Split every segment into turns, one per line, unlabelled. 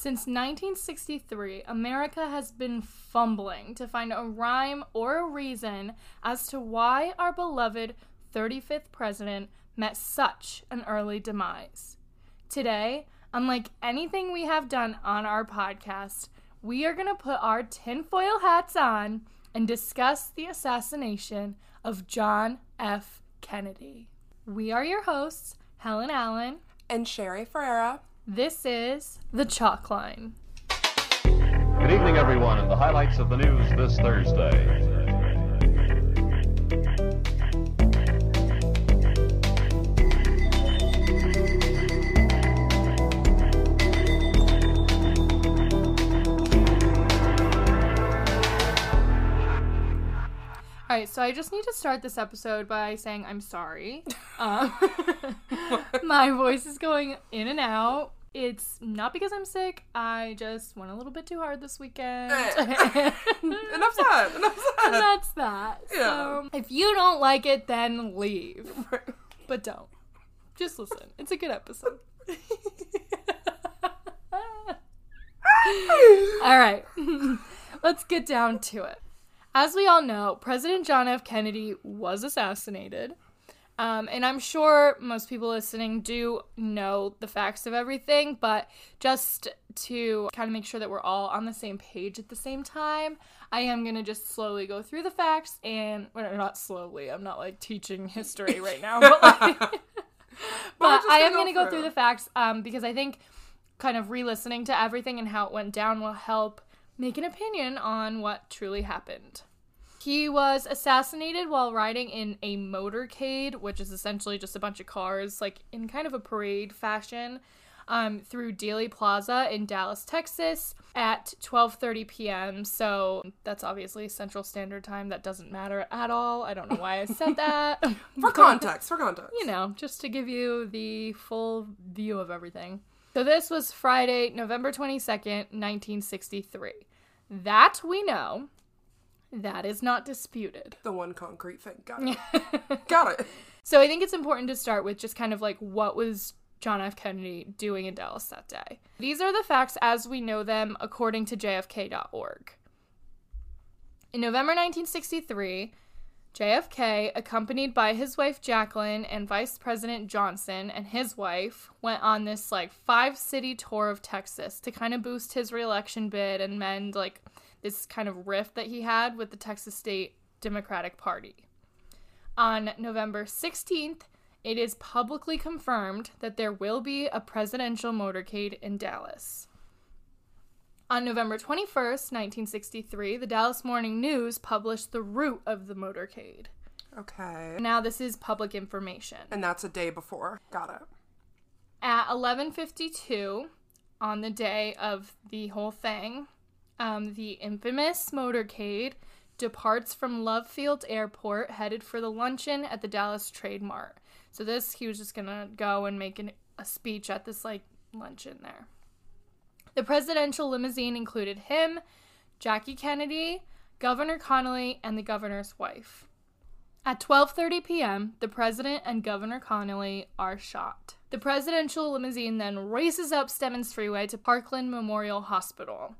Since 1963, America has been fumbling to find a rhyme or a reason as to why our beloved 35th president met such an early demise. Today, unlike anything we have done on our podcast, we are going to put our tinfoil hats on and discuss the assassination of John F. Kennedy. We are your hosts, Helen Allen
and Sherry Ferreira.
This is The Chalk Line.
Good evening, everyone, and the highlights of the news this Thursday.
All right, so I just need to start this episode by saying I'm sorry. Um, my voice is going in and out. It's not because I'm sick. I just went a little bit too hard this weekend.
enough said. Enough said.
And that's that. Yeah. So if you don't like it, then leave. But don't. Just listen. It's a good episode. All right. Let's get down to it. As we all know, President John F. Kennedy was assassinated. Um, and I'm sure most people listening do know the facts of everything, but just to kind of make sure that we're all on the same page at the same time, I am going to just slowly go through the facts and, well, not slowly, I'm not like teaching history right now, but, like, but I am going to go through the facts um, because I think kind of re listening to everything and how it went down will help make an opinion on what truly happened. He was assassinated while riding in a motorcade, which is essentially just a bunch of cars, like in kind of a parade fashion, um, through Dealey Plaza in Dallas, Texas, at 12:30 p.m. So that's obviously Central Standard Time. That doesn't matter at all. I don't know why I said that.
for context, for context.
You know, just to give you the full view of everything. So this was Friday, November 22nd, 1963. That we know. That is not disputed.
The one concrete thing. Got it. Got it.
So I think it's important to start with just kind of like what was John F. Kennedy doing in Dallas that day. These are the facts as we know them according to JFK.org. In November 1963, JFK, accompanied by his wife Jacqueline and Vice President Johnson and his wife, went on this like five city tour of Texas to kind of boost his reelection bid and mend like this kind of rift that he had with the Texas State Democratic Party. On November 16th, it is publicly confirmed that there will be a presidential motorcade in Dallas. On November 21st, 1963, the Dallas Morning News published the route of the motorcade.
Okay.
Now this is public information.
And that's a day before. Got it.
At 11:52 on the day of the whole thing, um, the infamous motorcade departs from Love Field Airport headed for the luncheon at the Dallas Trade Mart. So this he was just going to go and make an, a speech at this like luncheon there. The presidential limousine included him, Jackie Kennedy, Governor Connally, and the governor's wife. At 12:30 p.m., the president and Governor Connally are shot. The presidential limousine then races up Stemmons Freeway to Parkland Memorial Hospital.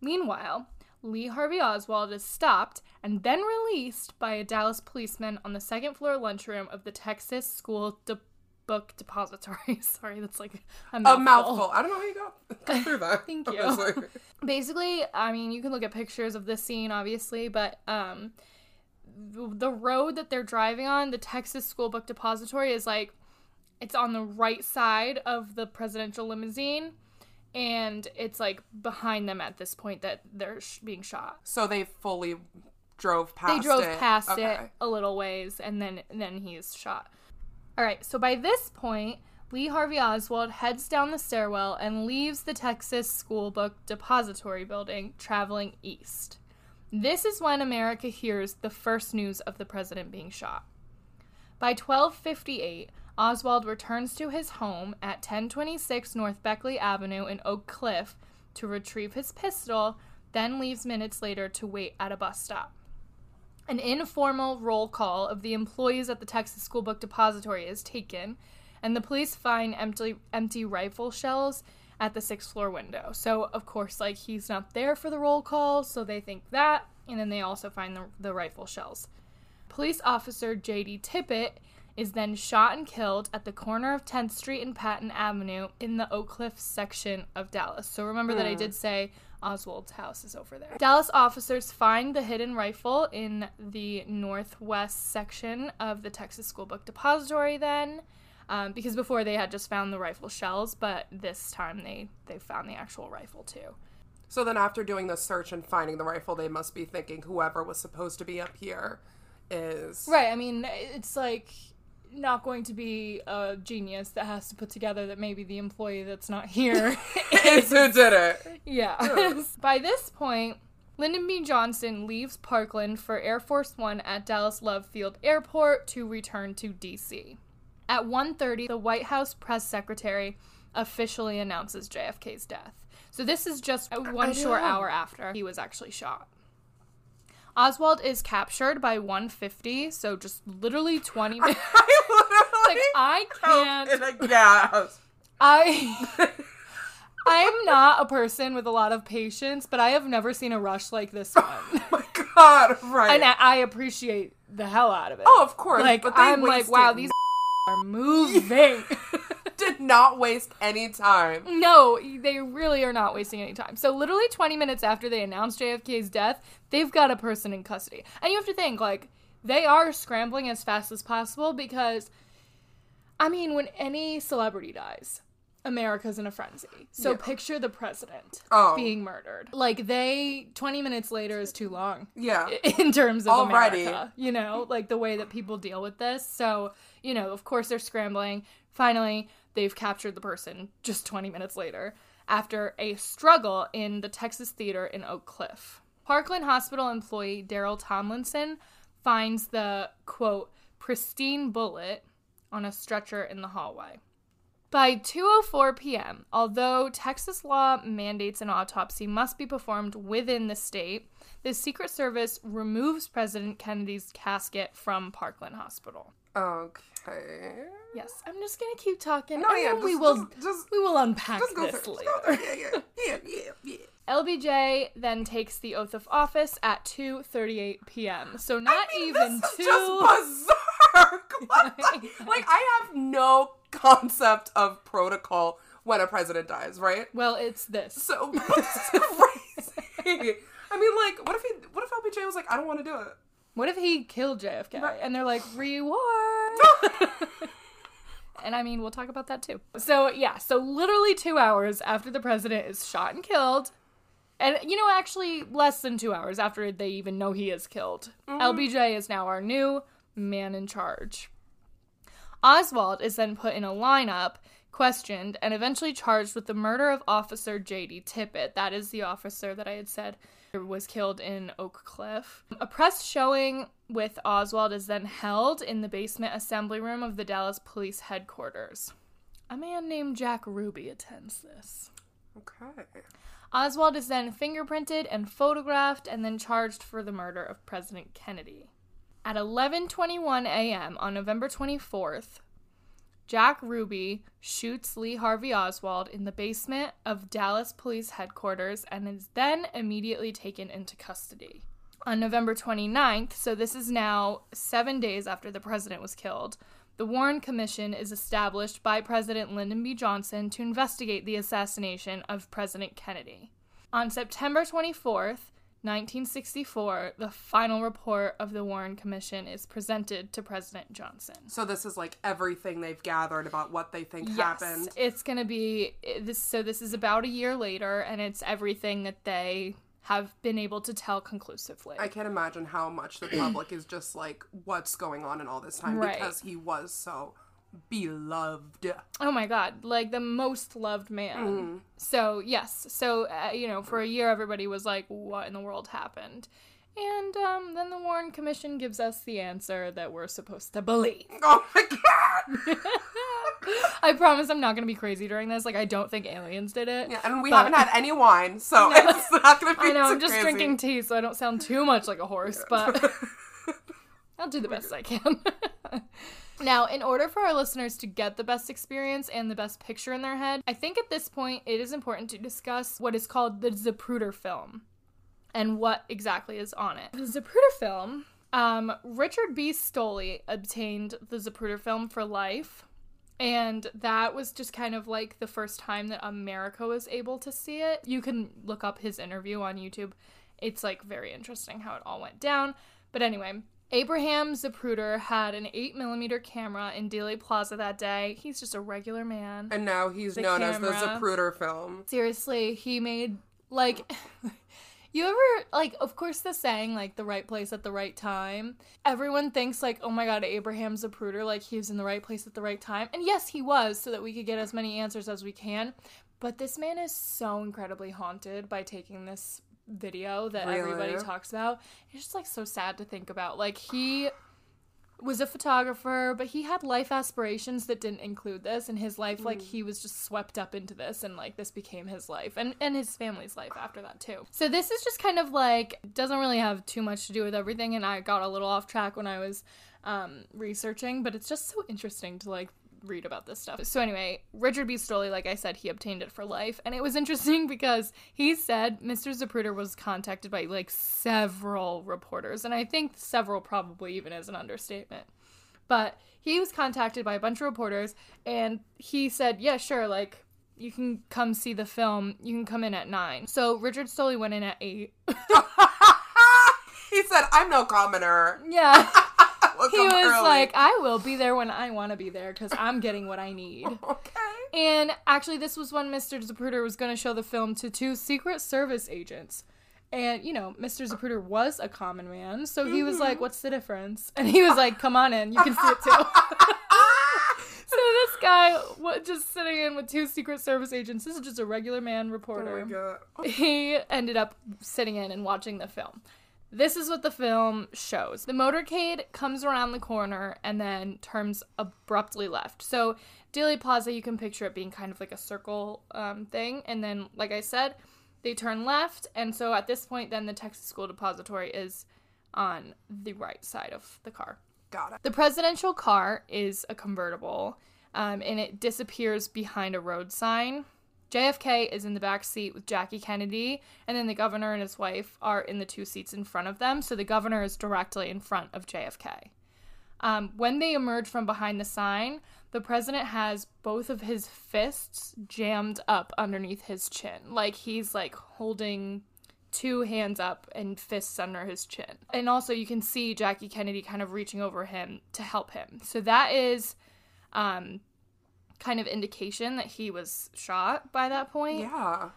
Meanwhile, Lee Harvey Oswald is stopped and then released by a Dallas policeman on the second floor lunchroom of the Texas School De- Book Depository. Sorry, that's like a mouthful.
A mouthful. I don't know how you got, got through that.
Thank you. Basically, I mean, you can look at pictures of this scene, obviously, but um, the road that they're driving on, the Texas School Book Depository, is like it's on the right side of the presidential limousine and it's like behind them at this point that they're sh- being shot.
So they fully drove past.
They drove
it.
past
okay.
it a little ways, and then then he's shot. All right. So by this point, Lee Harvey Oswald heads down the stairwell and leaves the Texas School Book Depository building, traveling east. This is when America hears the first news of the president being shot. By 1258, Oswald returns to his home at 1026 North Beckley Avenue in Oak Cliff to retrieve his pistol, then leaves minutes later to wait at a bus stop. An informal roll call of the employees at the Texas School Book Depository is taken, and the police find empty, empty rifle shells at the sixth floor window. So, of course, like he's not there for the roll call, so they think that. And then they also find the, the rifle shells. Police officer J.D. Tippit is then shot and killed at the corner of 10th Street and Patton Avenue in the Oak Cliff section of Dallas. So remember that I hmm. did say Oswald's house is over there. Dallas officers find the hidden rifle in the northwest section of the Texas School Book Depository then. Um, because before they had just found the rifle shells, but this time they, they found the actual rifle too.
So then, after doing the search and finding the rifle, they must be thinking whoever was supposed to be up here is
Right. I mean, it's like not going to be a genius that has to put together that maybe the employee that's not here.
is who did it.
yeah. By this point, Lyndon B. Johnson leaves Parkland for Air Force One at Dallas Love Field Airport to return to D.C. At 1:30, the White House press secretary officially announces JFK's death. So this is just one short hour after he was actually shot. Oswald is captured by 150, so just literally 20 minutes.
I literally
like I can't.
in a gas.
I I'm not a person with a lot of patience, but I have never seen a rush like this oh one.
Oh my god, right.
and I, I appreciate the hell out of it.
oh, of course.
like
but
I'm like, wow, these are moving.
did not waste any time.
no, they really are not wasting any time. So literally 20 minutes after they announced JFK's death, they've got a person in custody. And you have to think like they are scrambling as fast as possible because I mean, when any celebrity dies, America's in a frenzy. So
Yeah.
picture the president
Oh.
being murdered. Like they 20 minutes later is too long.
Yeah.
in terms of
Already.
America, you know, like the way that people deal with this. So, you know, of course they're scrambling. Finally, they've captured the person just 20 minutes later after a struggle in the Texas Theater in Oak Cliff. Parkland Hospital employee Darrell Tomlinson finds the quote pristine bullet on a stretcher in the hallway. By 2:04 p.m., although Texas law mandates an autopsy must be performed within the state, the Secret Service removes President Kennedy's casket from Parkland Hospital.
Okay.
Yes, I'm just gonna keep talking.
No,
and
yeah,
then we will
just- just-
we will unpack
Just go
this
through.
later.
Just go. Yeah, yeah, yeah, yeah, yeah.
LBJ then takes the oath of office at 2:38 p.m. So not
I mean,
even
this is
two.
just berserk. The- like I have no concept of protocol when a president dies, right?
well, it's this.
So this is crazy. I mean, like, what if he? What if LBJ was like, I don't want to do it?
What if he killed JFK?
Right.
And they're like, reward. and I mean, we'll talk about that too. So, yeah, so literally two hours after the president is shot and killed, and you know, actually, less than two hours after they even know he is killed, mm-hmm. LBJ is now our new man in charge. Oswald is then put in a lineup, questioned, and eventually charged with the murder of Officer J.D. Tippit. That is the officer that I had said was killed in Oak Cliff. A press showing with Oswald is then held in the basement assembly room of the Dallas Police headquarters. A man named Jack Ruby attends this.
Okay.
Oswald is then fingerprinted and photographed and then charged for the murder of President Kennedy. At 11:21 a.m. on November 24th, Jack Ruby shoots Lee Harvey Oswald in the basement of Dallas Police headquarters and is then immediately taken into custody. On November 29th, so this is now 7 days after the president was killed, the Warren Commission is established by President Lyndon B. Johnson to investigate the assassination of President Kennedy. On September 24th, 1964, the final report of the Warren Commission is presented to President Johnson.
So this is like everything they've gathered about what they think happened.
It's going to be this so this is about a year later and it's everything that they have been able to tell conclusively.
I can't imagine how much the public is just like, what's going on in all this time
Right.
because he was so beloved.
Oh my god, like the most loved man.
Mm.
So, yes. So, uh, you know, for a year everybody was like what in the world happened? And um, then the Warren Commission gives us the answer that we're supposed to believe.
Oh my god!
I promise I'm not going to be crazy during this. Like, I don't think aliens did it.
Yeah, and we
But-
haven't had any wine, so it's not gonna be.
I know, I'm just
crazy.
drinking tea so I don't sound too much like a horse, but I'll do the best I can. Now, in order for our listeners to get the best experience and the best picture in their head, I think at this point it is important to discuss what is called the Zapruder film and what exactly is on it. The Zapruder film, um, Richard B. Stolley obtained the Zapruder film for Life. And that was just kind of like the first time that America was able to see it. You can look up his interview on YouTube. It's like very interesting how it all went down. But anyway, Abraham Zapruder had an 8mm camera in Dealey Plaza that day. He's just a regular man.
And now he's
The
known as the. Zapruder film.
Seriously, he made like you ever like of course the saying like the right place at the right time. Everyone thinks like, "Oh my god, Abraham Zapruder like he was in the right place at the right time." And yes, he was so that we could get as many answers as we can. But this man is so incredibly haunted by taking this video that everybody talks about. It's just like so sad to think about. Like he was a photographer, but he had life aspirations that didn't include this in his life like he was just swept up into this and like this became his life and and his family's life after that too. So this is just kind of like doesn't really have too much to do with everything and I got a little off track when I was um researching, but it's just so interesting to like read about this stuff. So anyway, Richard B. Stolley, like I said, he obtained it for Life, and it was interesting because he said Mr. Zapruder was contacted by like several reporters, and I think several probably even is an understatement. But he was contacted by a bunch of reporters, and he said, "Yeah, sure, like." You can come see the film. You can come in at nine. So Richard Stolley went in at eight.
he said, I'm no commoner.
yeah. He was
early."
like, I will be there when I want to be there because I'm getting what I need.
okay.
And actually, this was when Mr. Zapruder was going to show the film to two Secret Service agents. And, you know, Mr. Zapruder was a common man, so he was like, mm-hmm. What's the difference? And he was like, Come on in, you can see it too. so this guy was just sitting in with two Secret Service agents. This is just a regular man
Oh
reporter
my god.
he ended up sitting in and watching the film. This is what the film shows. The motorcade comes around the corner and then turns abruptly left. So, Dealey Plaza, you can picture it being kind of like a circle um, thing. And then, like I said, they turn left. And so at this point, then the Texas School Depository is on the right side of the car.
Got it.
The presidential car is a convertible, um, and it disappears behind a road sign. JFK is in the back seat with Jackie Kennedy, and then the governor and his wife are in the two seats in front of them. So the governor is directly in front of JFK. Um, when they emerge from behind the sign, the president has both of his fists jammed up underneath his chin, like he's like holding two hands up and fists under his chin. And also, you can see Jackie Kennedy kind of reaching over him to help him. So that is um, kind of indication that he was shot by that point.
Yeah.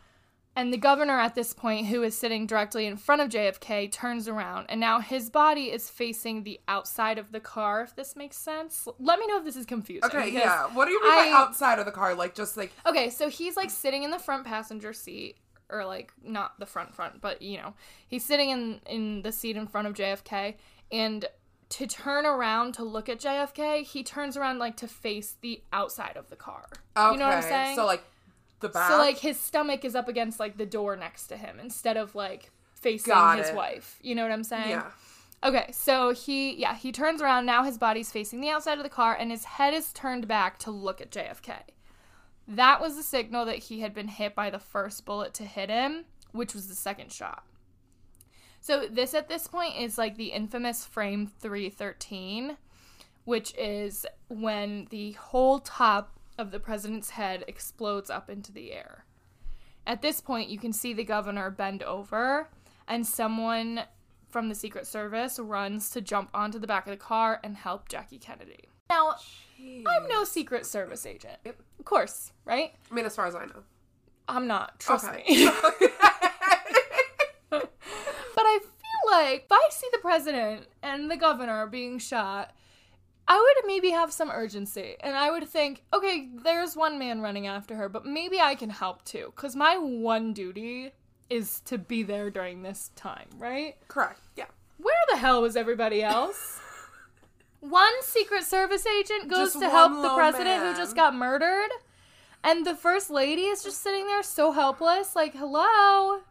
And the governor at this point, who is sitting directly in front of JFK, turns around, and now his body is facing the outside of the car. If this makes sense, let me know if this is confusing.
Okay, yeah. What do you mean by outside of the car? Like just like
Okay, so he's like sitting in the front passenger seat, or like not the front front, but you know, he's sitting in in the seat in front of JFK, and to turn around to look at JFK, he turns around like to face the outside of the car.
okay.
You know what I'm saying?
So like the back.
So like his stomach is up against like the door next to him instead of like facing
Got
his
it.
wife. You know what I'm saying?
yeah.
Okay, so he yeah, he turns around, now his body's facing the outside of the car and his head is turned back to look at JFK. That was the signal that he had been hit by the first bullet to hit him, which was the second shot. So this at this point is like the infamous frame 313, which is when the whole top of the president's head explodes up into the air. At this point, you can see the governor bend over, and someone from the Secret Service runs to jump onto the back of the car and help Jackie Kennedy. Now, I'm no Secret Service agent. Of course, right?
I mean, as far as I know.
I'm not, trust
Okay.
me. but I feel like if I see the president and the governor being shot, I would maybe have some urgency. And I would think, okay, there's one man running after her, but maybe I can help too. Because my one duty is to be there during this time, right?
Correct. Yeah.
Where the hell was everybody else? One Secret Service agent goes
Just
to help the president who just got murdered, and the first lady is just sitting there so helpless. Like, hello,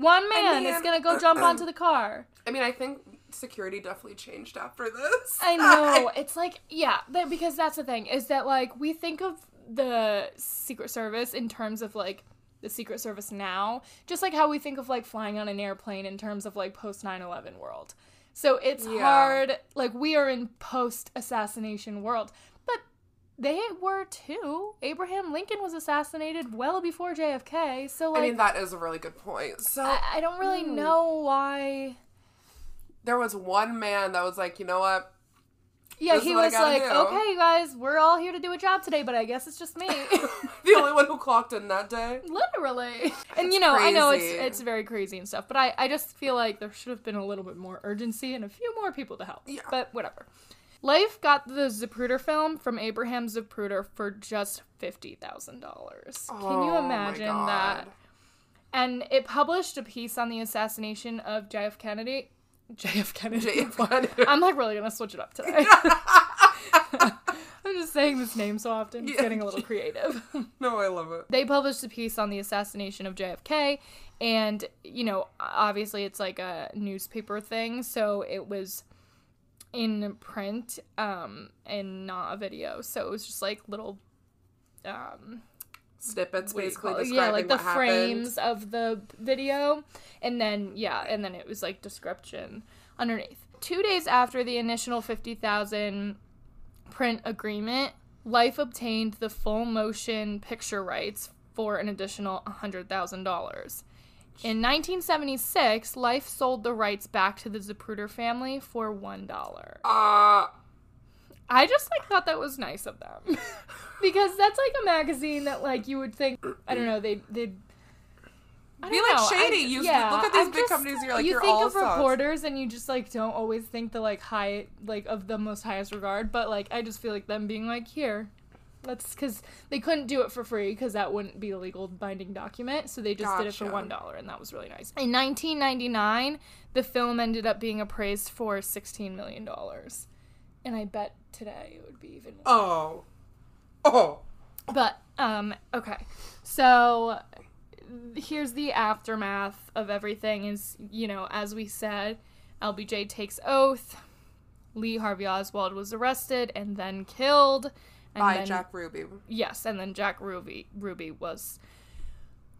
one man is
mean-
gonna go jump onto the car.
I mean, I think security definitely changed after this.
I know. It's like, yeah, that, because that's the thing is that like we think of the Secret Service in terms of like the Secret Service now, just like how we think of like flying on an airplane in terms of like post 9/11 world. So it's
Yeah.
hard like we are in post assassination world. They were too. Abraham Lincoln was assassinated well before JFK. So like
I mean, that is a really good point. So
I, I don't really hmm. know why
there was one man that was like, you know what?
Yeah,
This
he was like,
do.
"Okay, you guys, we're all here to do a job today, but I guess it's just me."
The only one who clocked in that day.
Literally. And you know, I know it's it's very crazy and stuff, but I I just feel like there should have been a little bit more urgency and a few more people to help.
Yeah.
But whatever. Life got the Zapruder film from Abraham Zapruder for just fifty thousand dollars. Can you
Oh
imagine that? And it published a piece on the assassination of JF Kennedy. JF Kennedy.
JF Kennedy.
I'm like really gonna switch it up today. I'm just saying this name so often. It's
Yeah.
getting a little creative.
No, I love it.
they published a piece on the assassination of JFK, and you know, obviously it's like a newspaper thing, so it was in print um and not a video. So it was just like little um
Snippets
what do you
basically
yeah, like the frames of the video, and then yeah, and then it was like description underneath. Two days after the initial fifty thousand print agreement, Life obtained the full motion picture rights for an additional hundred thousand dollars. In 1976, Life sold the rights back to the Zapruder family for one dollar.
Uh,
I just like thought that was nice of them because that's like a magazine that like you would think I don't know they they'd I
Be, like,
know,
shady.
I-
You-
yeah,
look at these
I'm
big companies, you're like,
you think of reporters and you just like don't always think the like high like of the most highest regard, but like I just feel like them being like here. That's because they couldn't do it for free because that wouldn't be a legal binding document. So they just did it for one dollar, and that was really nice. In 1999, the film ended up being appraised for 16 million dollars, and I bet today it would be even more.
oh. Oh.
But um okay. So here's the aftermath of everything is, you know, as we said, LBJ takes oath. Lee Harvey Oswald was arrested and then killed. And
By
then,
Jack Ruby.
Yes, and then Jack Ruby Ruby was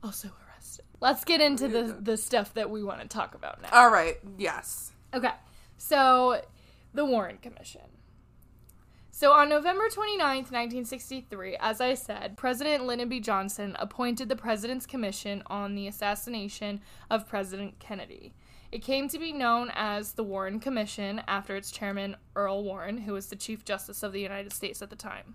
also arrested. Let's get into the the stuff that we want to talk about now.
All right. Yes.
Okay, so the Warren Commission. So on November 29th, 1963, as I said, President Lyndon B. Johnson appointed the President's Commission on the assassination of President Kennedy. It came to be known as the Warren Commission after its chairman, Earl Warren, who was the Chief Justice of the United States at the time.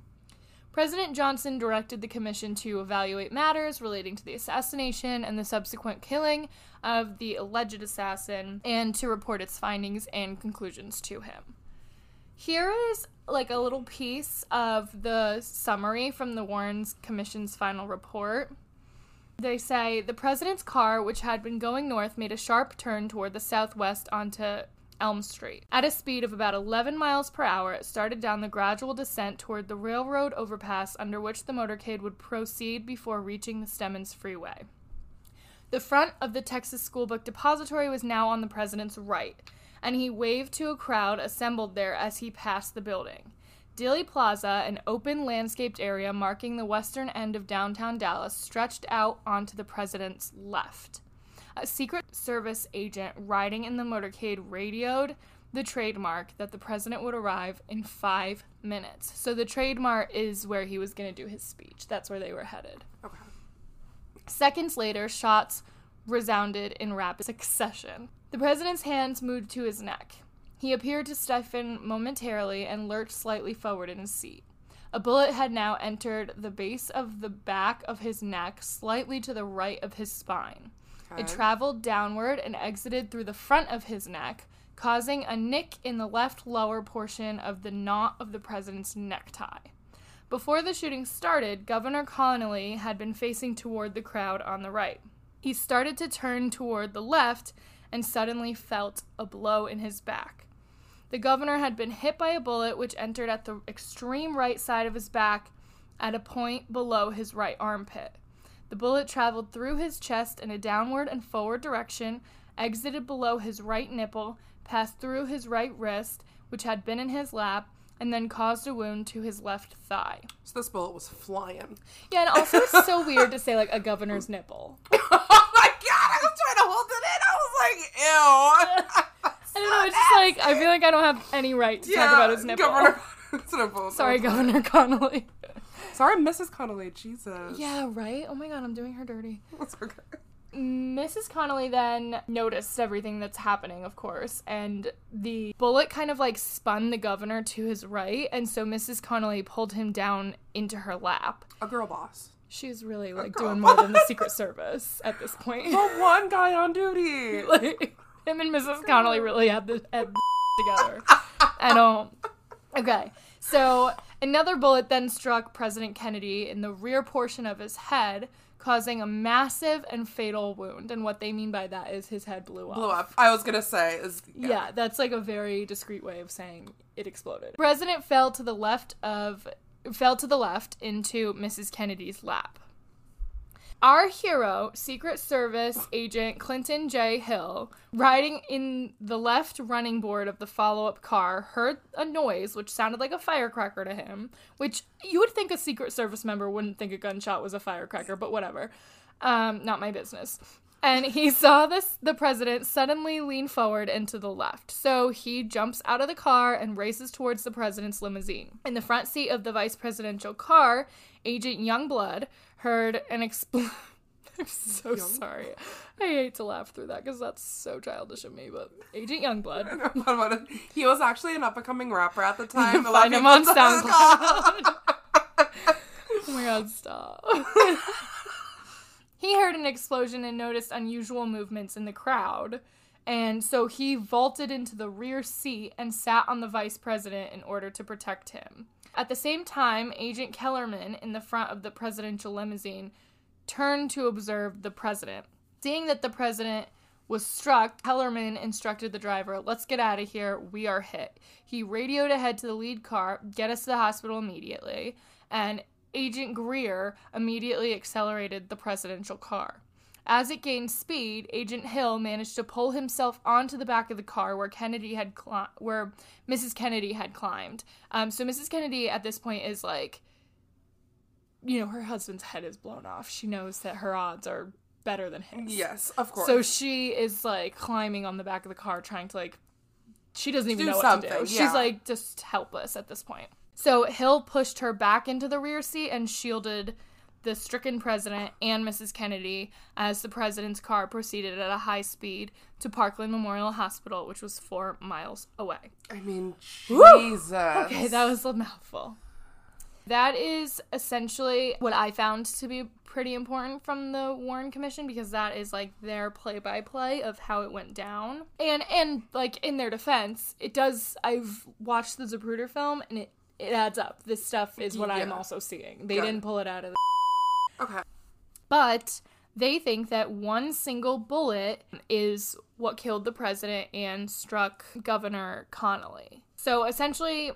President Johnson directed the commission to evaluate matters relating to the assassination and the subsequent killing of the alleged assassin and to report its findings and conclusions to him. Here is like a little piece of the summary from the Warren's Commission's final report. They say the president's car, which had been going north, made a sharp turn toward the southwest onto Elm Street. At a speed of about 11 miles per hour, it started down the gradual descent toward the railroad overpass under which the motorcade would proceed before reaching the Stemmons Freeway. The front of the Texas Schoolbook Depository was now on the president's right, and he waved to a crowd assembled there as he passed the building. Dealey Plaza, an open landscaped area marking the western end of downtown Dallas, stretched out onto the president's left. A Secret Service agent riding in the motorcade radioed the Trade Mart that the president would arrive in five minutes. So the Trade Mart is where he was going to do his speech. That's where they were headed.
Okay.
Seconds later, shots resounded in rapid succession. The president's hands moved to his neck. He appeared to stiffen momentarily and lurched slightly forward in his seat. A bullet had now entered the base of the back of his neck, slightly to the right of his spine. It traveled downward and exited through the front of his neck, causing a nick in the left lower portion of the knot of the president's necktie. Before the shooting started, Governor Connally had been facing toward the crowd on the right. He started to turn toward the left and suddenly felt a blow in his back. The governor had been hit by a bullet which entered at the extreme right side of his back at a point below his right armpit. The bullet traveled through his chest in a downward and forward direction exited below his right nipple, passed through his right wrist, which had been in his lap, and then caused a wound to his left thigh.
So this bullet was flying.
Yeah, and also it's so weird to say like a governor's nipple.
oh my god, I was trying to hold it in. I was like, ew.
I don't know. It's just like I feel like I don't have any right to talk about his nipple.
Governor Connor's nipple.
Sorry, Governor Connally.
Sorry, Mrs. Connally. Jesus.
Yeah, right. Oh my god, I'm doing her dirty.
That's okay.
Mrs. Connally then noticed everything that's happening, of course, and the bullet kind of like spun the governor to his right, and so Mrs. Connally pulled him down into her lap.
A girl boss.
She's really like doing more than the Secret Service at this point.
The one guy on duty.
like him and Mrs. Connally really had the had together. I don't. Okay, so another bullet then struck President Kennedy in the rear portion of his head, causing a massive and fatal wound. And what they mean by that is his head blew up.
Blew up. I was gonna say is
Yeah, that's like a very discreet way of saying it exploded. President fell to the left of fell to the left into Mrs. Kennedy's lap. Our hero, Secret Service agent Clinton J. Hill, riding in the left running board of the follow up car, heard a noise which sounded like a firecracker to him, which you would think a Secret Service member wouldn't think a gunshot was a firecracker, but whatever. Um, not my business. And he saw this the president suddenly lean forward and to the left. So he jumps out of the car and races towards the president's limousine. In the front seat of the vice presidential car, Agent Youngblood heard an explosion. I'm so sorry. I hate to laugh through that because that's so childish of me, but Agent Youngblood.
he was actually an up and coming rapper at the time. A lot of
Find him on. SoundCloud. oh my god, stop. He heard an explosion and noticed unusual movements in the crowd. And so he vaulted into the rear seat and sat on the vice president in order to protect him. At the same time, Agent Kellerman in the front of the presidential limousine turned to observe the president. Seeing that the president was struck, Kellerman instructed the driver, Let's get out of here. We are hit. He radioed ahead to the lead car, Get us to the hospital immediately. And Agent Greer immediately accelerated the presidential car. As it gained speed, Agent Hill managed to pull himself onto the back of the car where Kennedy had cli- where Mrs. Kennedy had climbed. Um, so Mrs. Kennedy at this point is like, you know, her husband's head is blown off. She knows that her odds are better than his.
Yes, of course.
So she is like climbing on the back of the car, trying to like. She doesn't even
Do
know what to do.
something,
She's like just helpless at this point. So Hill pushed her back into the rear seat and shielded the stricken president and Mrs. Kennedy as the president's car proceeded at a high speed to Parkland Memorial Hospital, which was four miles away.
I mean,
Woo!
Jesus.
Okay, that was a mouthful. That is essentially what I found to be pretty important from the Warren Commission because that is like their play-by-play of how it went down. And and like in their defense, it does I've watched the Zapruder film and it it adds up. This stuff is what I'm also seeing. They
Got
didn't pull it out of the
Okay.
but they think that one single bullet is what killed the president and struck Governor Connally. So essentially,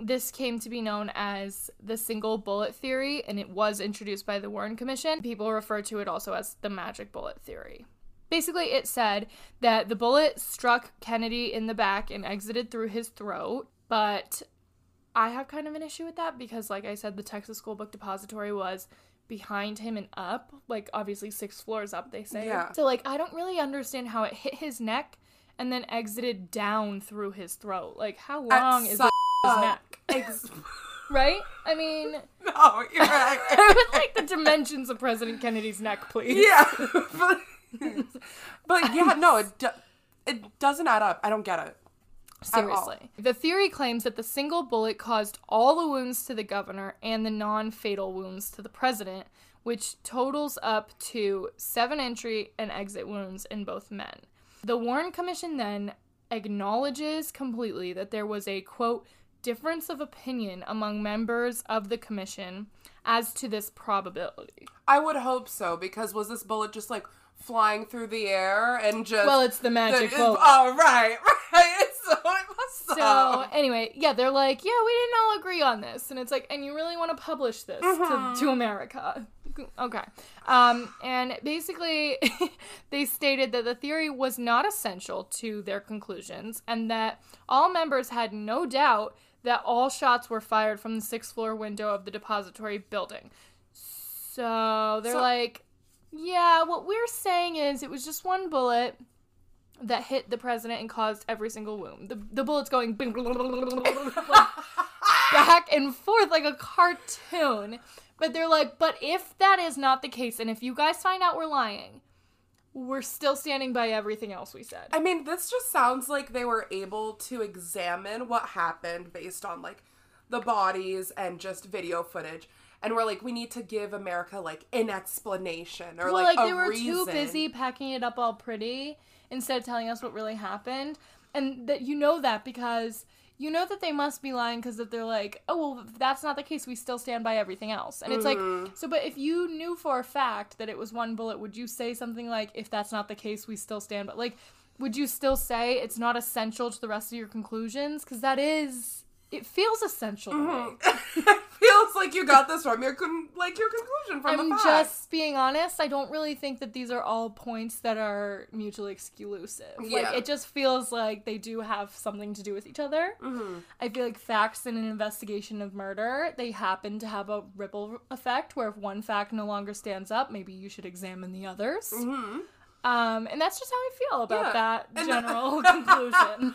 this came to be known as the single bullet theory, and it was introduced by the Warren Commission. People refer to it also as the magic bullet theory. Basically, it said that the bullet struck Kennedy in the back and exited through his throat, but I have kind of an issue with that because, like I said, the Texas School Book Depository was behind him and up, like obviously six floors up, they say.
Yeah.
So, like, I don't really understand how it hit his neck and then exited down through his throat. Like, how long is
such
his neck?
Ex-
Right? I mean,
no, you're right.
I would like the dimensions of President Kennedy's neck, please.
yeah. but, but yeah, no, it, do- it doesn't add up. I don't get it.
Seriously. The theory claims that the single bullet caused all the wounds to the governor and the non fatal wounds to the president, which totals up to seven entry and exit wounds in both men. The Warren Commission then acknowledges completely that there was a quote, difference of opinion among members of the commission as to this probability.
I would hope so because was this bullet just like flying through the air and just
Well, it's the magic
the-
bullet.
Oh right, right. So it must
So
have.
anyway, yeah, they're like, yeah, we didn't all agree on this, and it's like, and you really want to publish this to, to America? Okay. Um, and basically, they stated that the theory was not essential to their conclusions and that all members had no doubt that all shots were fired from the sixth floor window of the depository building. So they're
So-
like, yeah, what we're saying is it was just one bullet that hit the president and caused every single wound. The, the bullets going bing, like, back and forth like a cartoon. But they're like, but if that is not the case, and if you guys find out we're lying, we're still standing by everything else we said.
I mean, this just sounds like they were able to examine what happened based on like the bodies and just video footage. And we're like, we need to give America like an explanation or
well,
like,
like, they were
reason.
too busy packing it up all pretty instead of telling us what really happened. And that you know that because you know that they must be lying because that they're like, oh well, if that's not the case. We still stand by everything else. And it's
Mm-hmm.
like, so but if you knew for a fact that it was one bullet, would you say something like, if that's not the case, we still stand by? Like, would you still say it's not essential to the rest of your conclusions? Because that is, it feels essential to me.
it feels like you got this from your con- like your conclusion from
I'm
the fact.
just being honest. I don't really think that these are all points that are mutually exclusive.
Yeah.
Like it just feels like they do have something to do with each other.
Mm-hmm.
I feel like facts in an investigation of murder they happen to have a ripple effect where if one fact no longer stands up, maybe you should examine the others.
Mhm.
Um, and that's just how I feel about
Yeah.
that general conclusion.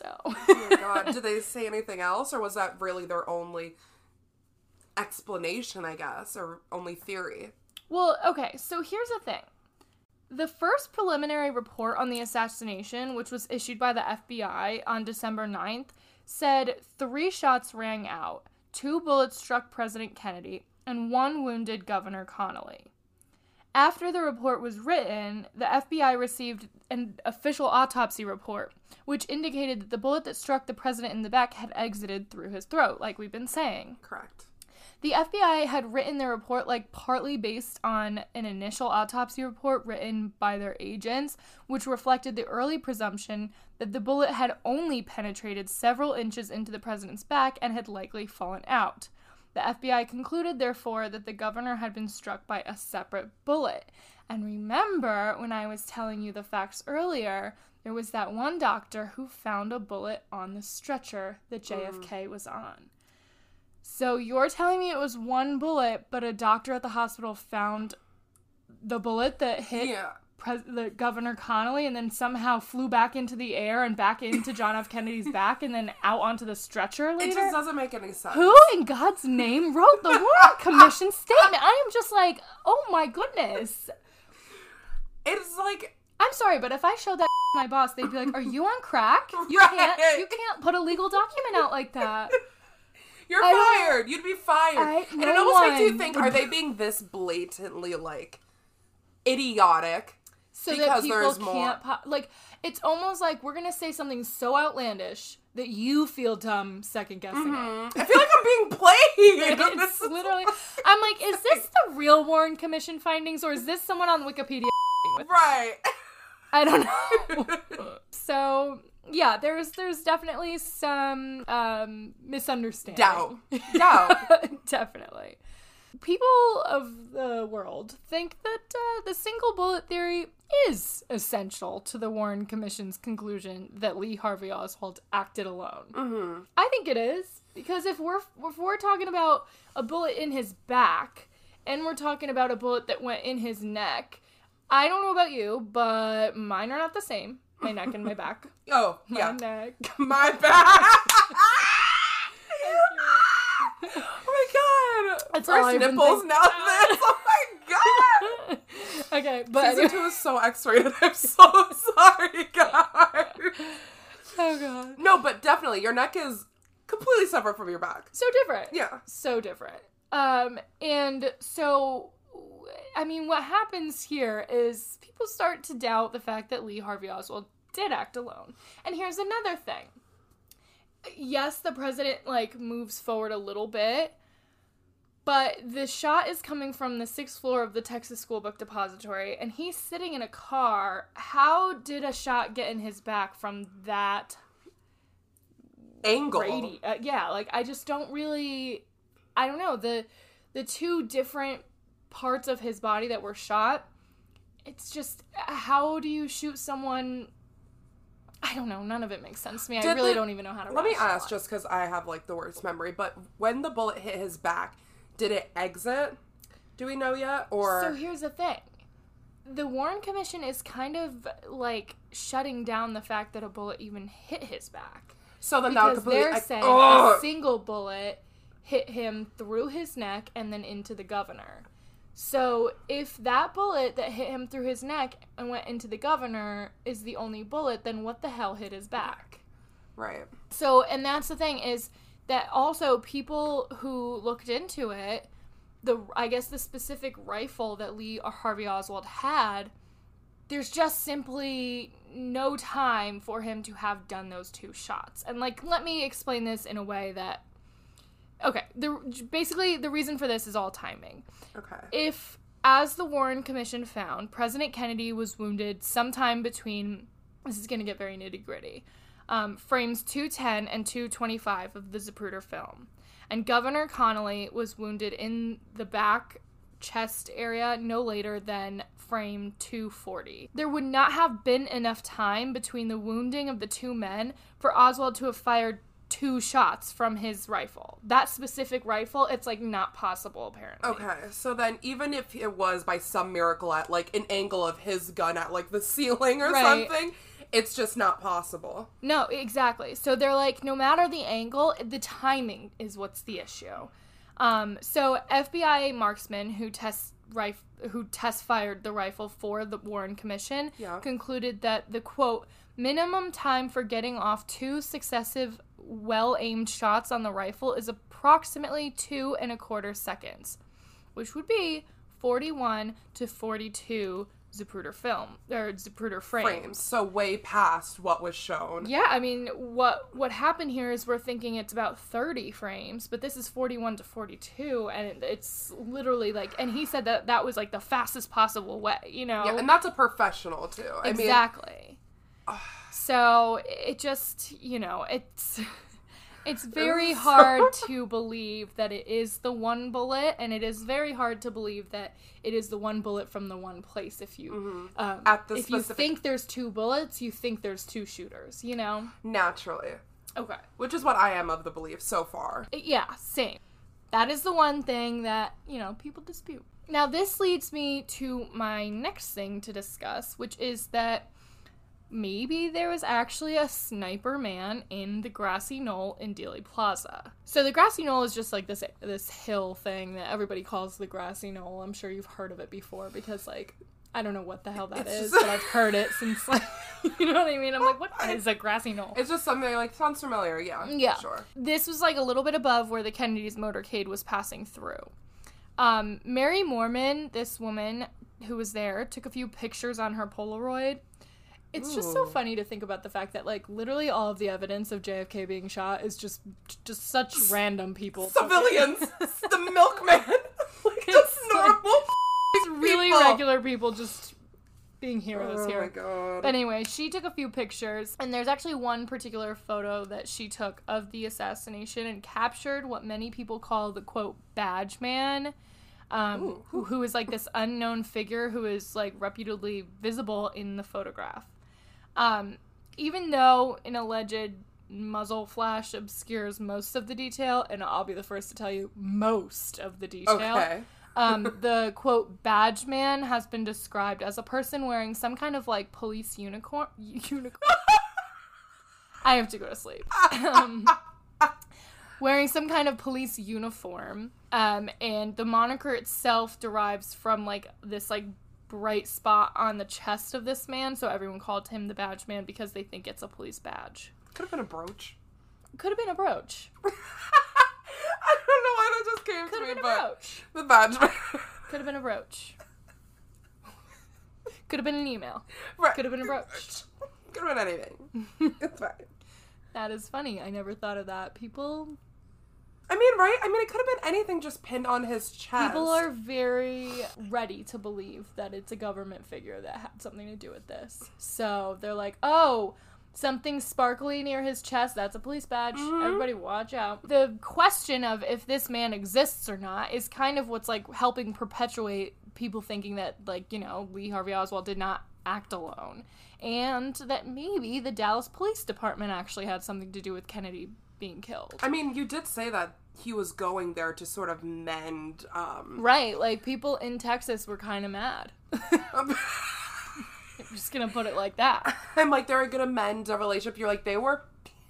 So.
Oh my god, did they say anything else, or was that really their only explanation? I guess, or only theory.
Well, okay, so here's the thing. The first preliminary report on the assassination, which was issued by the FBI on December 9th, said three shots rang out, two bullets struck President Kennedy, and one wounded Governor Connally. After the report was written, the FBI received an official autopsy report, which indicated that the bullet that struck the president in the back had exited through his throat, like we've been saying.
Correct.
The FBI had written their report like partly based on an initial autopsy report written by their agents, which reflected the early presumption that the bullet had only penetrated several inches into the president's back and had likely fallen out. The FBI concluded, therefore, that the governor had been struck by a separate bullet. And remember, when I was telling you the facts earlier, there was that one doctor who found a bullet on the stretcher that mm. JFK was on. So you're telling me it was one bullet, but a doctor at the hospital found the bullet that hit
Yeah.
Pres- the Governor Connally and then somehow flew back into the air and back into John F. Kennedy's back and then out onto the stretcher
It just doesn't make any sense.
Who in God's name wrote the Warren Commission statement? I am just like, oh my goodness.
It's like
I'm sorry, but if I showed that to my boss, they'd be like, "Are you on crack? You
Right.
can't, you can't put a legal document out like that."
you're
I
fired. You'd be fired.
I-
and
no
it almost makes you think: Are they being this blatantly like idiotic?
So that people can't po- like it's almost like we're gonna say something so outlandish that you feel dumb second guessing it.
I feel like I'm being played.
It's literally I'm like, is this the real Warren Commission findings or is this someone on Wikipedia
right.
I don't know. so yeah, there's there's definitely some um misunderstanding.
Doubt. Doubt.
definitely. People of the world think that uh, the single bullet theory is essential to the Warren Commission's conclusion that Lee Harvey Oswald acted alone.
Mm-hmm.
I think it is because if we're if we're talking about a bullet in his back and we're talking about a bullet that went in his neck, I don't know about you, but mine are not the same. My neck and my back.
Oh
My
yeah.
neck.
My back. oh my god.
All
First nipples, now this.
Okay, but
Season two is so X-rated. I'm so sorry, guys.
oh god,
No, but definitely, your neck is completely separate from your back.
so different.
Yeah.
so different. Um, and so, I mean, what happens here is people start to doubt the fact that Lee Harvey Oswald did act alone. And here's another thing. Yes, the president like moves forward a little bit, but the shot is coming from the sixth floor of the Texas School Book Depository, and he's sitting in a car. How did a shot get in his back from that
Angle.
Brady. Uh, yeah, like I just don't really I don't know. The the two different parts of his body that were shot, it's just how do you shoot someone? I don't know. None of it makes sense to me. I really
the-
don't even know how to.
Let me ask, just because I have like the worst memory, but when the bullet hit his back, did it exit? Do we know yet? Or
So here's the thing. The Warren Commission is kind of like shutting down the fact that a bullet even hit his back.
so then that would
Because
completely.
they're saying
Ugh!
a single bullet hit him through his neck and then into the governor. So if that bullet that hit him through his neck and went into the governor is the only bullet, then what the hell hit his back?
right.
So, and that's the thing is that also people who looked into it, the I guess the specific rifle that Lee uh, Harvey Oswald had, there's just simply no time for him to have done those two shots. And like, let me explain this in a way that, okay, the basically the reason for this is all timing
Okay.
if, as the Warren Commission found, President Kennedy was wounded sometime between, this is going to get very nitty gritty, um, frames 210 and 225 of the Zapruder film. And Governor Connally was wounded in the back chest area no later than frame 240. There would not have been enough time between the wounding of the two men for Oswald to have fired two shots from his rifle. That specific rifle, it's like not possible apparently.
Okay, so then even if it was by some miracle at like an angle of his gun at like the ceiling or
Right.
something, it's just not possible.
No, exactly. So they're like, no matter the angle, the timing is what's the issue. Um, so FBI marksman who test rif- who test fired the rifle for the Warren Commission
Yeah.
concluded that the quote minimum time for getting off two successive well aimed shots on the rifle is approximately two and a quarter seconds, which would be 41 to 42 Zapruder film or Zapruder
Frames, frames. so way past what was shown.
yeah, I mean, what what happened here is we're thinking it's about 30 frames, but this is 41 to 42 and it's literally like and he said that that was like the fastest possible way, you know.
Yeah, and that's a professional too. I mean,
exactly. so, it just, you know, it's it's very hard to believe that it is the one bullet and it is very hard to believe that it is the one bullet from the one place if you um,
Mm-hmm. At the
if you think there's two bullets, you think there's two shooters, you know?
naturally,
Okay.
which is what I am of the belief so far.
Yeah, same. That is the one thing that, you know, people dispute. Now, this leads me to my next thing to discuss, which is that maybe there was actually a sniper man in the grassy knoll in Dealey Plaza. So the grassy knoll is just like this this hill thing that everybody calls the grassy knoll. I'm sure you've heard of it before because like I don't know what the hell that
It's
is,
just-
but I've heard it since like you know what I mean. I'm like, what is a grassy knoll?
It's just something like sounds familiar. Yeah.
Yeah.
Sure.
This was like a little bit above where the Kennedys motorcade was passing through. Um, Mary Moorman, this woman who was there, took a few pictures on her Polaroid. It's just so funny to think about the fact that like literally all of the evidence of JFK being shot is just just such random people.
Civilians, the milkman, like just
It's like-
normal.
It's really
people.
regular people just being heroes
Oh
here.
my god.
But anyway, she took a few pictures, and there's actually one particular photo that she took of the assassination and captured what many people call the quote badge man, um, who, who is like this unknown figure who is like reputedly visible in the photograph. Um, even though an alleged muzzle flash obscures most of the detail, and I'll be the first to tell you most of the detail.
okay.
Um, the quote badge man has been described as a person wearing some kind of like police unicorn. Unicorn. I have to go to sleep. Um, wearing some kind of police uniform, um, and the moniker itself derives from like this like bright spot on the chest of this man, so everyone called him the badge man because they think it's a police badge.
Could have been a brooch.
Could have been a brooch.
I don't know why that just came
Could
to
have
me,
been
but
brooch.
the badge. Man.
Could have been a brooch. Could have been an email.
right.
Could have been a brooch.
Could have been anything. it's fine.
That is funny. I never thought of that. People
I mean, right? I mean, it could have been anything just pinned on his chest.
people are very ready to believe that it's a government figure that had something to do with this. So they're like, "Oh, something sparkly near his chest. That's a police badge. Mm-hmm. Everybody watch out. The question of if this man exists or not is kind of what's like helping perpetuate people thinking that like, you know, Lee Harvey Oswald did not act alone and that maybe the Dallas Police Department actually had something to do with Kennedy being killed.
I mean, you did say that he was going there to sort of mend. Um,
Right, like people in Texas were kind of mad. I'm just gonna put it like that.
I'm like, they're gonna mend a relationship. You're like, they were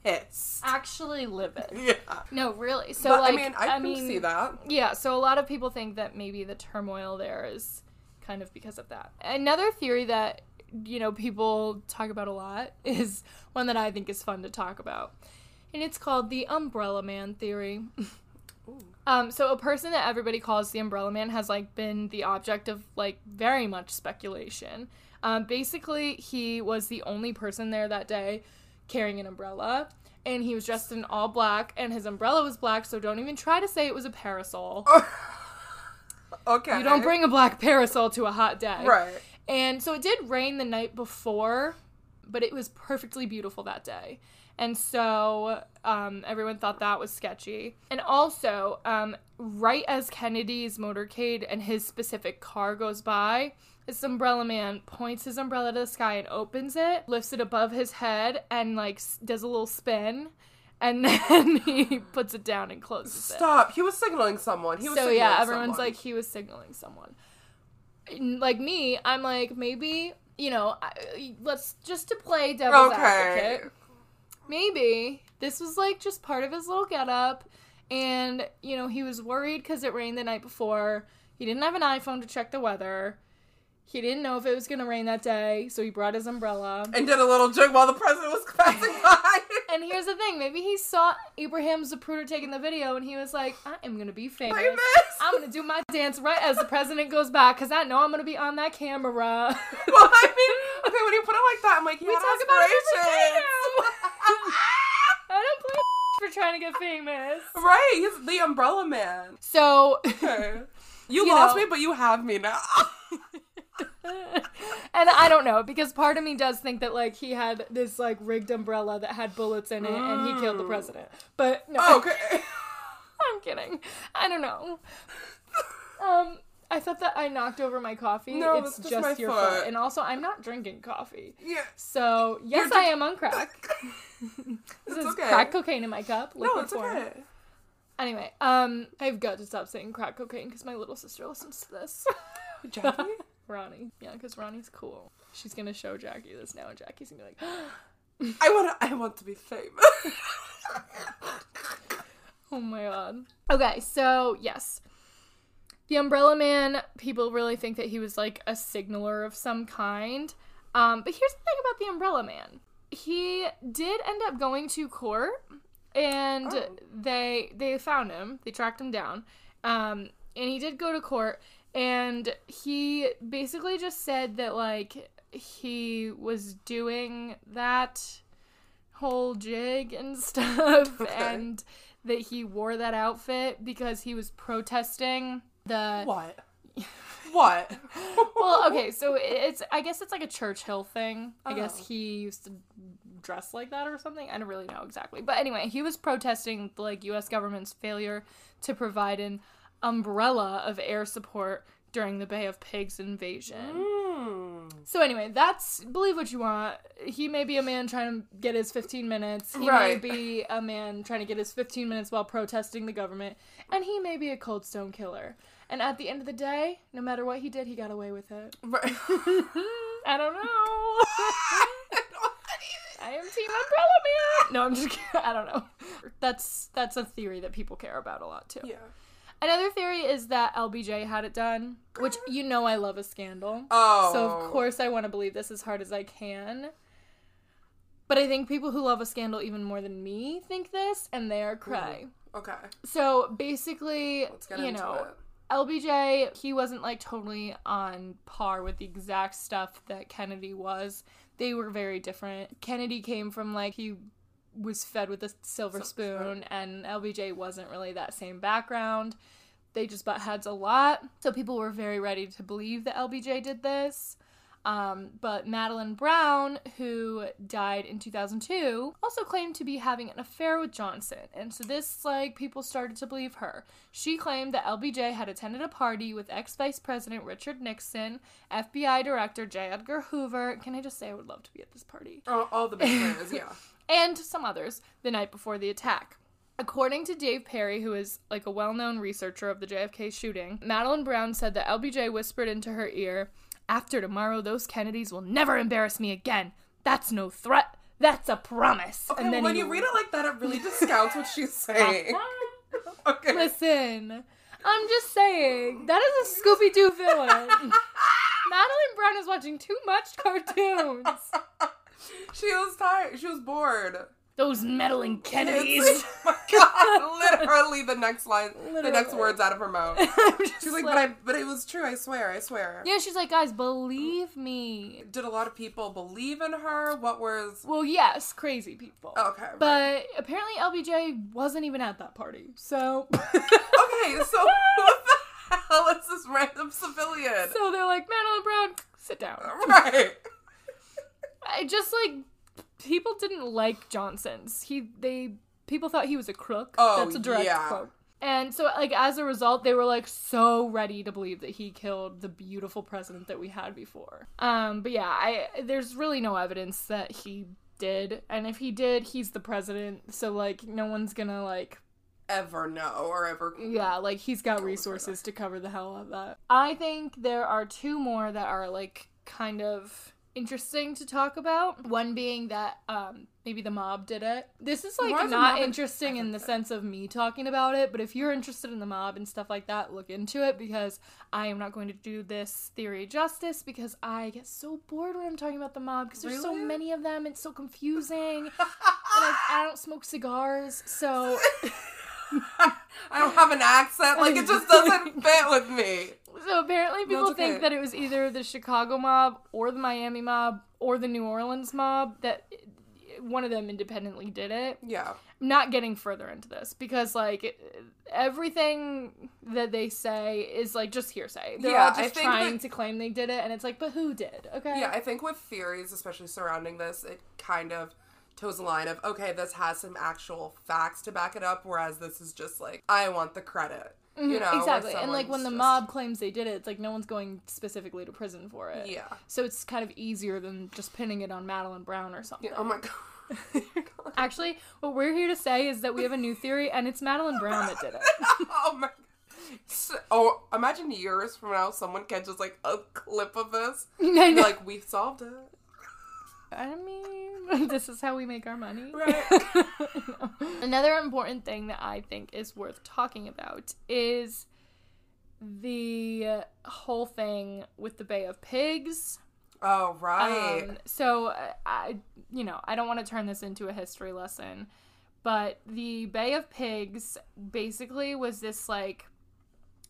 pissed.
Actually livid.
Yeah.
No, really. So
But
like,
I mean, I, can see that.
Yeah, so a lot of people think that maybe the turmoil there is kind of because of that. Another theory that you know people talk about a lot is one that I think is fun to talk about. And it's called the umbrella man theory. um so a person that everybody calls the umbrella man has like been the object of like very much speculation. Um basically he was the only person there that day carrying an umbrella and he was dressed in all black and his umbrella was black so don't even try to say it was a parasol.
Okay.
You don't bring a black parasol to a hot day.
Right.
And so it did rain the night before, but it was perfectly beautiful that day. And so um, everyone thought that was sketchy. And also, um, right as Kennedy's motorcade and his specific car goes by, this umbrella man points his umbrella to the sky and opens it, lifts it above his head, and like does a little spin. And then he puts it down and closes it
Stop. He was signaling someone. He was
so yeah, everyone's
someone.
like he was signaling someone. Like me, I'm like maybe you know, I, let's just to play devil's
Okay.
advocate. Maybe this was like just part of his little getup, and you know he was worried because it rained the night before. He didn't have an iPhone to check the weather. He didn't know if it was gonna rain that day, so he brought his umbrella.
and did a little joke while the president was passing by.
And here's the thing: maybe he saw Abraham Zapruder taking the video, and he was like, "I am gonna be famous.
Famous.
I'm gonna do my dance right as the president goes by, because I know I'm gonna be on that camera."
well, I mean, okay, when you put it like that, I'm like, he
We
had
talk about it every day
aspirations.
I don't play for trying to get famous.
right, he's the umbrella man.
So,
Okay. You,
You
lost
know.
me, but you have me now.
and I don't know because part of me does think that like he had this like rigged umbrella that had bullets in it, and he killed the president. But no,
okay.
I'm kidding. I don't know. Um, I thought that I knocked over my coffee.
No,
it's
just my
your
foot.
And also, I'm not drinking coffee.
Yeah.
So, yes,
You're
I am on crack. This
It's
is
okay.
crack cocaine in my cup.
No, it's
form.
okay.
Anyway, um, I've got to stop saying crack cocaine because my little sister listens to this.
Jackie?
Ronnie. Yeah, because Ronnie's cool. She's gonna show Jackie this now, and Jackie's gonna be like,
I want. I want to be famous.
Oh my god. Okay, so yes. The Umbrella Man, people really think that he was like a signaler of some kind. Um, but here's the thing about the Umbrella Man. He did end up going to court and
Oh.
they they found him. They tracked him down. Um, and he did go to court and he basically just said that like he was doing that whole jig and stuff
Okay.
and that he wore that outfit because he was protesting the
what? What?
well okay so it's i guess it's like a churchill thing i guess
Oh.
he used to dress like that or something i don't really know exactly but anyway he was protesting the like us government's failure to provide an umbrella of air support during the bay of pigs invasion
Mm.
so anyway, that's believe what you want. He may be a man trying to get his 15 minutes. He
Right.
may be a man trying to get his 15 minutes while protesting the government, and he may be a cold stone killer. And at the end of the day, no matter what he did, he got away with it.
Right.
I don't know. I am Team Umbrella Man. No, I'm just kidding. I don't know. That's that's a theory that people care about a lot too.
yeah.
Another theory is that LBJ had it done, which you know I love a scandal.
Oh.
So of course I want to believe this as hard as I can. But I think people who love a scandal even more than me think this, and they are cray.
Okay.
So basically, you know,
it.
LBJ, he wasn't like totally on par with the exact stuff that Kennedy was. They were very different. Kennedy came from like he was fed with a silver
Silver
spoon, and LBJ wasn't really that same background. They just butt heads a lot. So people were very ready to believe that LBJ did this. Um, but Madeline Brown, who died in 2002, also claimed to be having an affair with Johnson. And so this, like, people started to believe her. She claimed that LBJ had attended a party with ex Vice President Richard Nixon, FBI Director J. Edgar Hoover. Can I just say I would love to be at this party?
all, all the big players, yeah.
and some others the night before the attack. According to Dave Perry, who is like a well known researcher of the JFK shooting, Madeline Brown said that LBJ whispered into her ear, After tomorrow, those Kennedys will never embarrass me again. That's no threat. That's a promise.
Okay,
and then
when
he-
you read it like that, it really discounts what she's saying. Uh-huh. okay.
Listen, I'm just saying, that is a Scooby Doo villain. Madeline Brown is watching too much cartoons.
She was tired. She was bored.
Those meddling Kennedys.
Oh my god! Literally, the next line, the next words out of her mouth. She's like, but I, but it was true. I swear. I swear.
Yeah, she's like, guys, believe me.
Did a lot of people believe in her? What was?
Well, yes, crazy people.
Oh, okay. right.
But apparently LBJ wasn't even at that party. So
okay, so who the hell is this random civilian?
so they're like, Madeline Brown, sit down.
right.
I just like people didn't like Johnson's. He they people thought he was a crook.
Oh,
That's a direct
yeah.
quote. And so like as a result, they were like so ready to believe that he killed the beautiful president that we had before. Um but yeah, I there's really no evidence that he did. And if he did, he's the president. So like no one's to like
Ever know or ever?
yeah, like he's got resources to cover the hell of that. I think there are two more that are like kind of interesting to talk about. One being that um maybe the mob did it. This is like not interesting in the sense of me talking about it, but if you're interested in the mob and stuff like that, look into it because I am not going to do this theory justice because I get so bored when I'm talking about the mob because there's so many of them. It's so confusing. and I, I don't smoke cigars, so
I don't have an accent. Like it just doesn't fit with me.
So apparently, people
it's okay.
think that it was either the Chicago mob or the Miami mob or the New Orleans mob that one of them independently did it.
Yeah.
I'm not getting further into this because like everything that they say is like just hearsay. They're
Yeah,
all just trying
that-
to claim they did it, and it's like, but who did? Okay.
Yeah, I think with theories, especially surrounding this, it kind of toes the line of okay, this has some actual facts to back it up, whereas this is just like I want the credit. You know,
Mm-hmm, exactly. And like when the
just-
mob claims they did it, it's like no one's going specifically to prison for it.
Yeah.
So it's kind of easier than just pinning it on Madeline Brown or something.
Yeah, oh my god.
Actually, what we're here to say is that we have a new theory, and it's Madeline Brown that did it.
oh my. So, oh, imagine years from now, someone catches like a clip of this. And
know.
like we've solved it.
I mean, this is how we make our money.
Right.
Another important thing that I think is worth talking about is the whole thing with the Bay of Pigs.
Oh right.
Um, so uh, I, you know, I don't want to turn this into a history lesson, but the Bay of Pigs basically was this like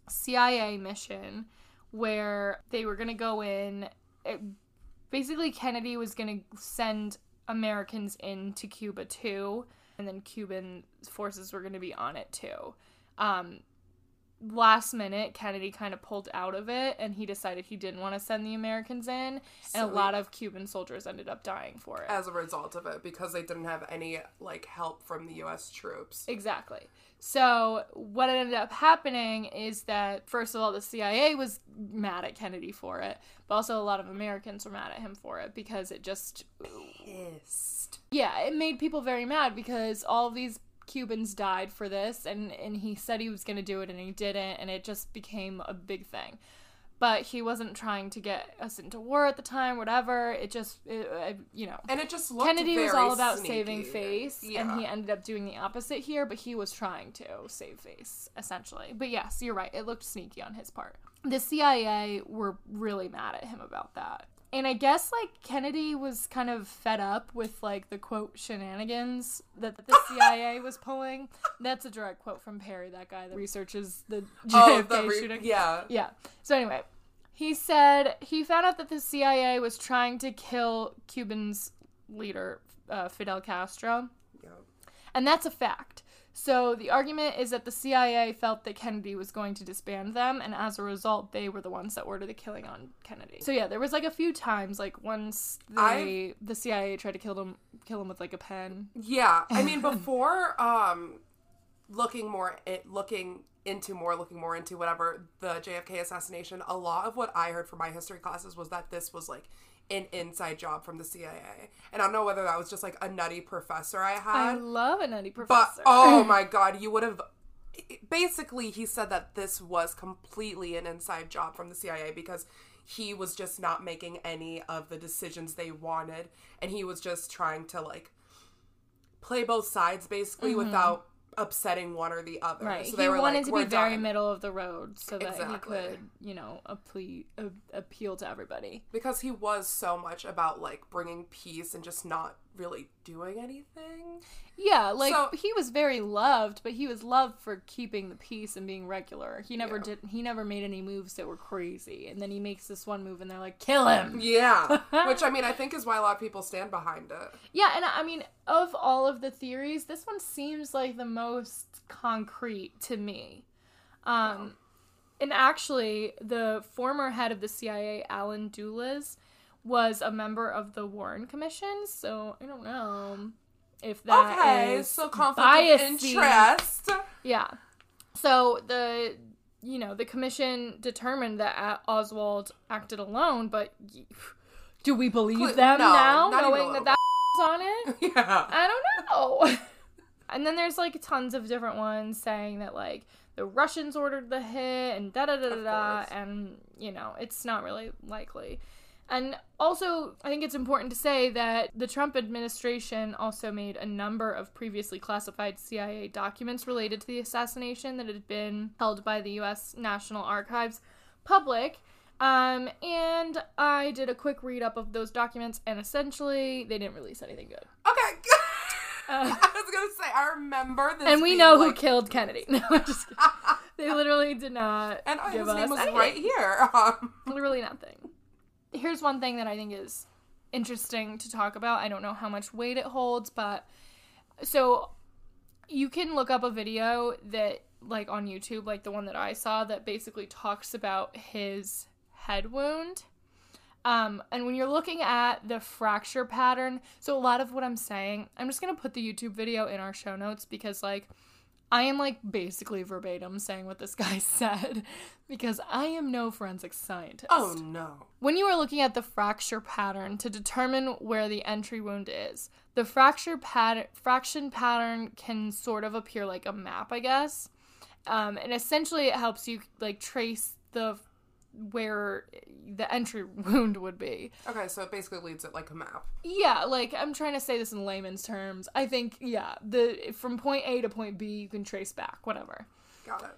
CIA mission where they were gonna go in. It, basically, Kennedy was gonna send Americans into Cuba too, and then Cuban forces were gonna be on it too. Um, last minute Kennedy kind of pulled out of it and he decided he didn't want to send the Americans in and
So
a lot of Cuban soldiers ended up dying for it.
as a result of it, because they didn't have any like help from the U.S. troops.
Exactly. So what ended up happening is that first of all the CIA was mad at Kennedy for it, but also a lot of Americans were mad at him for it because it just
Pissed.
yeah, it made people very mad because all these Cubans died for this and and he said he was going to do it and he didn't and it just became a big thing. But he wasn't trying to get us into war at the time, whatever. It just, it, uh, you know.
And it just looked
Kennedy was all about
sneaky.
saving face, and he ended up doing the opposite here, but he was trying to save face, essentially. But yes, you're right. It looked sneaky on his part. The CIA were really mad at him about that. And I guess, like, Kennedy was kind of fed up with, like, the quote shenanigans that the CIA was pulling. That's a direct quote from Perry, that guy that researches the
Oh,
JFK
the re-
shooting.
yeah.
Yeah. So anyway, he said he found out that the CIA was trying to kill Cuban's leader, uh, Fidel Castro,
Yeah.
and that's a fact. So the argument is that the CIA felt that Kennedy was going to disband them, and as a result, they were the ones that ordered the killing on Kennedy. So yeah, there was like a few times, like once they the CIA tried to kill him, kill him with like a pen.
Yeah, I mean before um looking more it looking into more looking more into whatever the JFK assassination, a lot of what I heard from my history classes was that this was like an inside job from the CIA. And I don't know whether that was just like a nutty professor I had.
I love a nutty
but
professor.
oh my god, you would have basically he said that this was completely an inside job from the CIA because he was just not making any of the decisions they wanted and he was just trying to like play both sides basically mm-hmm. without upsetting one or the other.
Right.
So
he
they were
wanted
like,
to
"We're
be very
done."
middle of the road so that
Exactly.
he could, you know, apple, uh, appeal to everybody.
because he was so much about like bringing peace and just not really doing anything.
Yeah, like
So-
he was very loved, but he was loved for keeping the peace and being regular. He never
Yeah.
did. He never made any moves that were crazy. And then he makes this one move, and they're like, "Kill him."
Yeah, which I mean, I think is why a lot of people stand behind it.
Yeah, and I mean, of all of the theories, this one seems like the most concrete to me. Um, and actually, the former head of the CIA, Allen Dulles, was a member of the Warren Commission. So I don't know if that
okay,
is
so conflict of interest.
Yeah. So the you know the commission determined that Oswald acted alone, but do we believe them
no,
now,
not even a
knowing that that on it?
Yeah.
I don't know. and then there's like tons of different ones saying that like the Russians ordered the hit and da da da da da, and you know it's not really likely. And also, I think it's important to say that the Trump administration also made a number of previously classified CIA documents related to the assassination that had been held by the U.S. National Archives public. Um, and I did a quick read up of those documents, and essentially, they didn't release anything good.
Okay.
Uh,
I was gonna say I remember this,
and we know who killed Kennedy. No, I'm just kidding. They literally did not
and
give
his
us
name was
anything.
right here. Um,
literally nothing. Here's one thing that I think is interesting to talk about. I don't know how much weight it holds, but so you can look up a video that like on YouTube, like the one that I saw that basically talks about his head wound. Um, and when you're looking at the fracture pattern, so a lot of what I'm saying, I'm just gonna put the YouTube video in our show notes because like I am like basically verbatim saying what this guy said because I am no forensic scientist.
oh no.
When you are looking at the fracture pattern to determine where the entry wound is, the fracture pattern fraction pattern can sort of appear like a map, I guess. Um, and essentially, it helps you like trace the where the entry wound would be.
Okay, so it basically leads it like a map.
Yeah, like I'm trying to say this in layman's terms. I think yeah, the from point A to point B you can trace back, whatever.
Got it.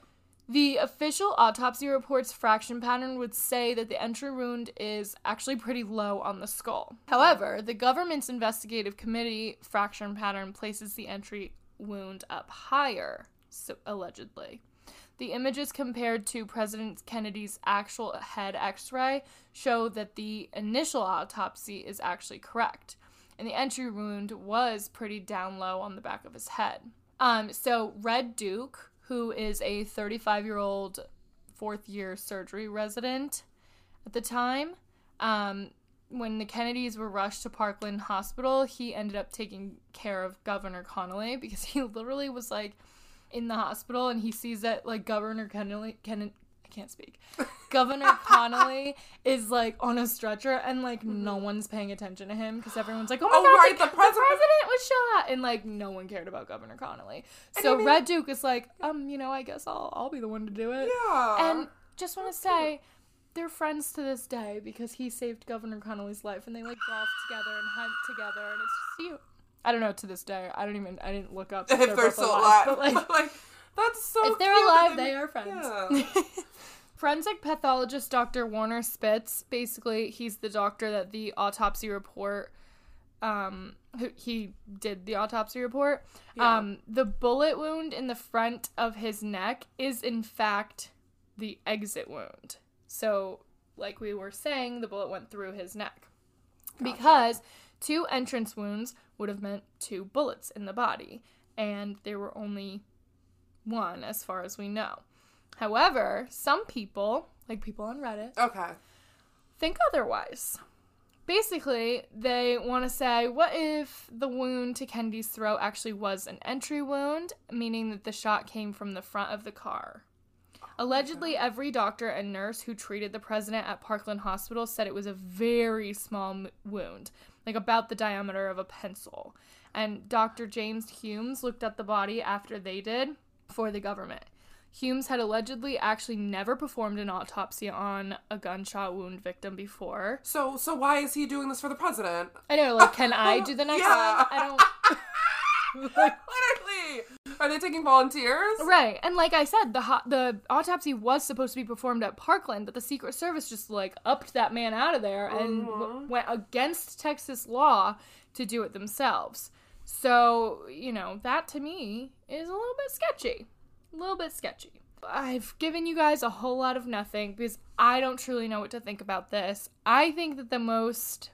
The official autopsy report's fraction pattern would say that the entry wound is actually pretty low on the skull. However, the government's investigative committee fraction pattern places the entry wound up higher, so allegedly. The images compared to President Kennedy's actual head x ray show that the initial autopsy is actually correct, and the entry wound was pretty down low on the back of his head. Um, so, Red Duke, who is a 35 year old fourth year surgery resident at the time, um, when the Kennedys were rushed to Parkland Hospital, he ended up taking care of Governor Connally because he literally was like in the hospital and he sees that like Governor Connally, Ken, I can't speak, Governor Connally is like on a stretcher and like no one's paying attention to him because everyone's like, oh my
Oh,
god,
right,
the,
the
the
president-
president was shot and like no one cared about Governor Connally. So
I mean-
Red Duke is like, um, you know, I guess I'll I'll be the one to do it.
Yeah.
And just want to say, they're friends to this day because he saved Governor Connally's life, and they like golf together and hunt together, and it's just cute. I don't know to this day. I don't even. I didn't look up
if they're,
both
still
alive,
alive,
but, like,
that's so.
if they're alive, they
make-
are friends.
Yeah.
Forensic pathologist Dr. Werner Spitz, basically, he's the doctor that the autopsy report, um, he did the autopsy report.
Yeah.
Um, the bullet wound in the front of his neck is, in fact, the exit wound. So, like we were saying, the bullet went through his neck. Because two entrance wounds would have meant two bullets in the body. and there were only one as far as we know. However, some people, like people on Reddit,
Okay.
think otherwise. Basically, they want to say, what if the wound to Kennedy's throat actually was an entry wound, meaning that the shot came from the front of the car? Allegedly, every doctor and nurse who treated the president at Parkland Hospital said it was a very small wound, like about the diameter of a pencil. And Dr. James Humes looked at the body after they did for the government. Humes had allegedly actually never performed an autopsy on a gunshot wound victim before.
So so why is he doing this for the president?
I know, like, can I do the next
Yeah.
one? I don't. like,
Literally. Are they taking volunteers?
Right, and like I said, the ho- the autopsy was supposed to be performed at Parkland, but the Secret Service just like upped that man out of there and w- went against Texas law to do it themselves. So you know that to me is a little bit sketchy, a little bit sketchy. I've given you guys a whole lot of nothing because I don't truly know what to think about this. I think that the most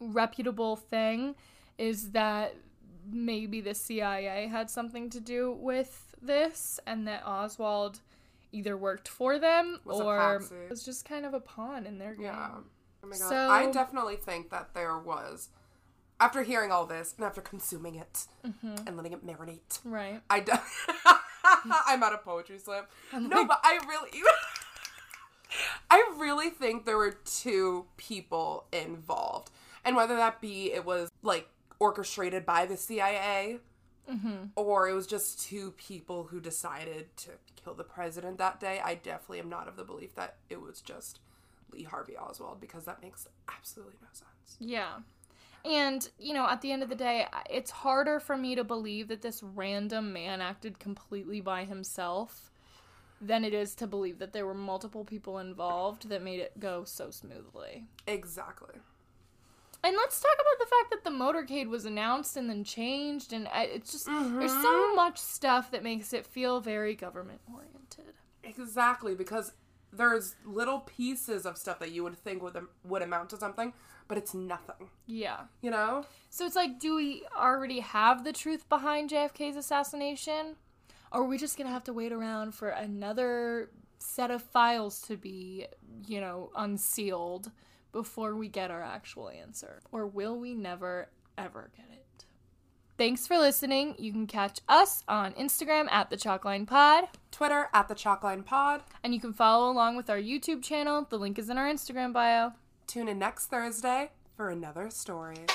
reputable thing is that maybe the CIA had something to do with this and that Oswald either worked for them
Was
or was just kind of a pawn in their game.
Yeah. Oh my god.
So-
I definitely think that there was after hearing all this and after consuming it
Mm-hmm.
and letting it marinate.
Right.
I de- I'm at a poetry slam. No, but I really I really think there were two people involved. And whether that be it was like orchestrated by the CIA mm-hmm. or it was just two people who decided to kill the president that day, I definitely am not of the belief that it was just Lee Harvey Oswald because that makes absolutely no sense.
Yeah. And, you know, at the end of the day, it's harder for me to believe that this random man acted completely by himself than it is to believe that there were multiple people involved that made it go so smoothly.
Exactly.
And let's talk about the fact that the motorcade was announced and then changed, and uh, it's just there's so mm-hmm. much stuff that makes it feel very government oriented.
Exactly, because there's little pieces of stuff that you would think would would amount to something, but it's nothing.
Yeah.
You know?
So it's like, do we already have the truth behind JFK's assassination? Or are we just gonna have to wait around for another set of files to be, you know, unsealed before we get our actual answer? Or will we never, ever get it? Thanks for listening. You can catch us on Instagram at the Chalkline Pod,
Twitter at the Chalkline Pod.
and you can follow along with our YouTube channel. The link is in our Instagram bio.
Tune in next Thursday for another story.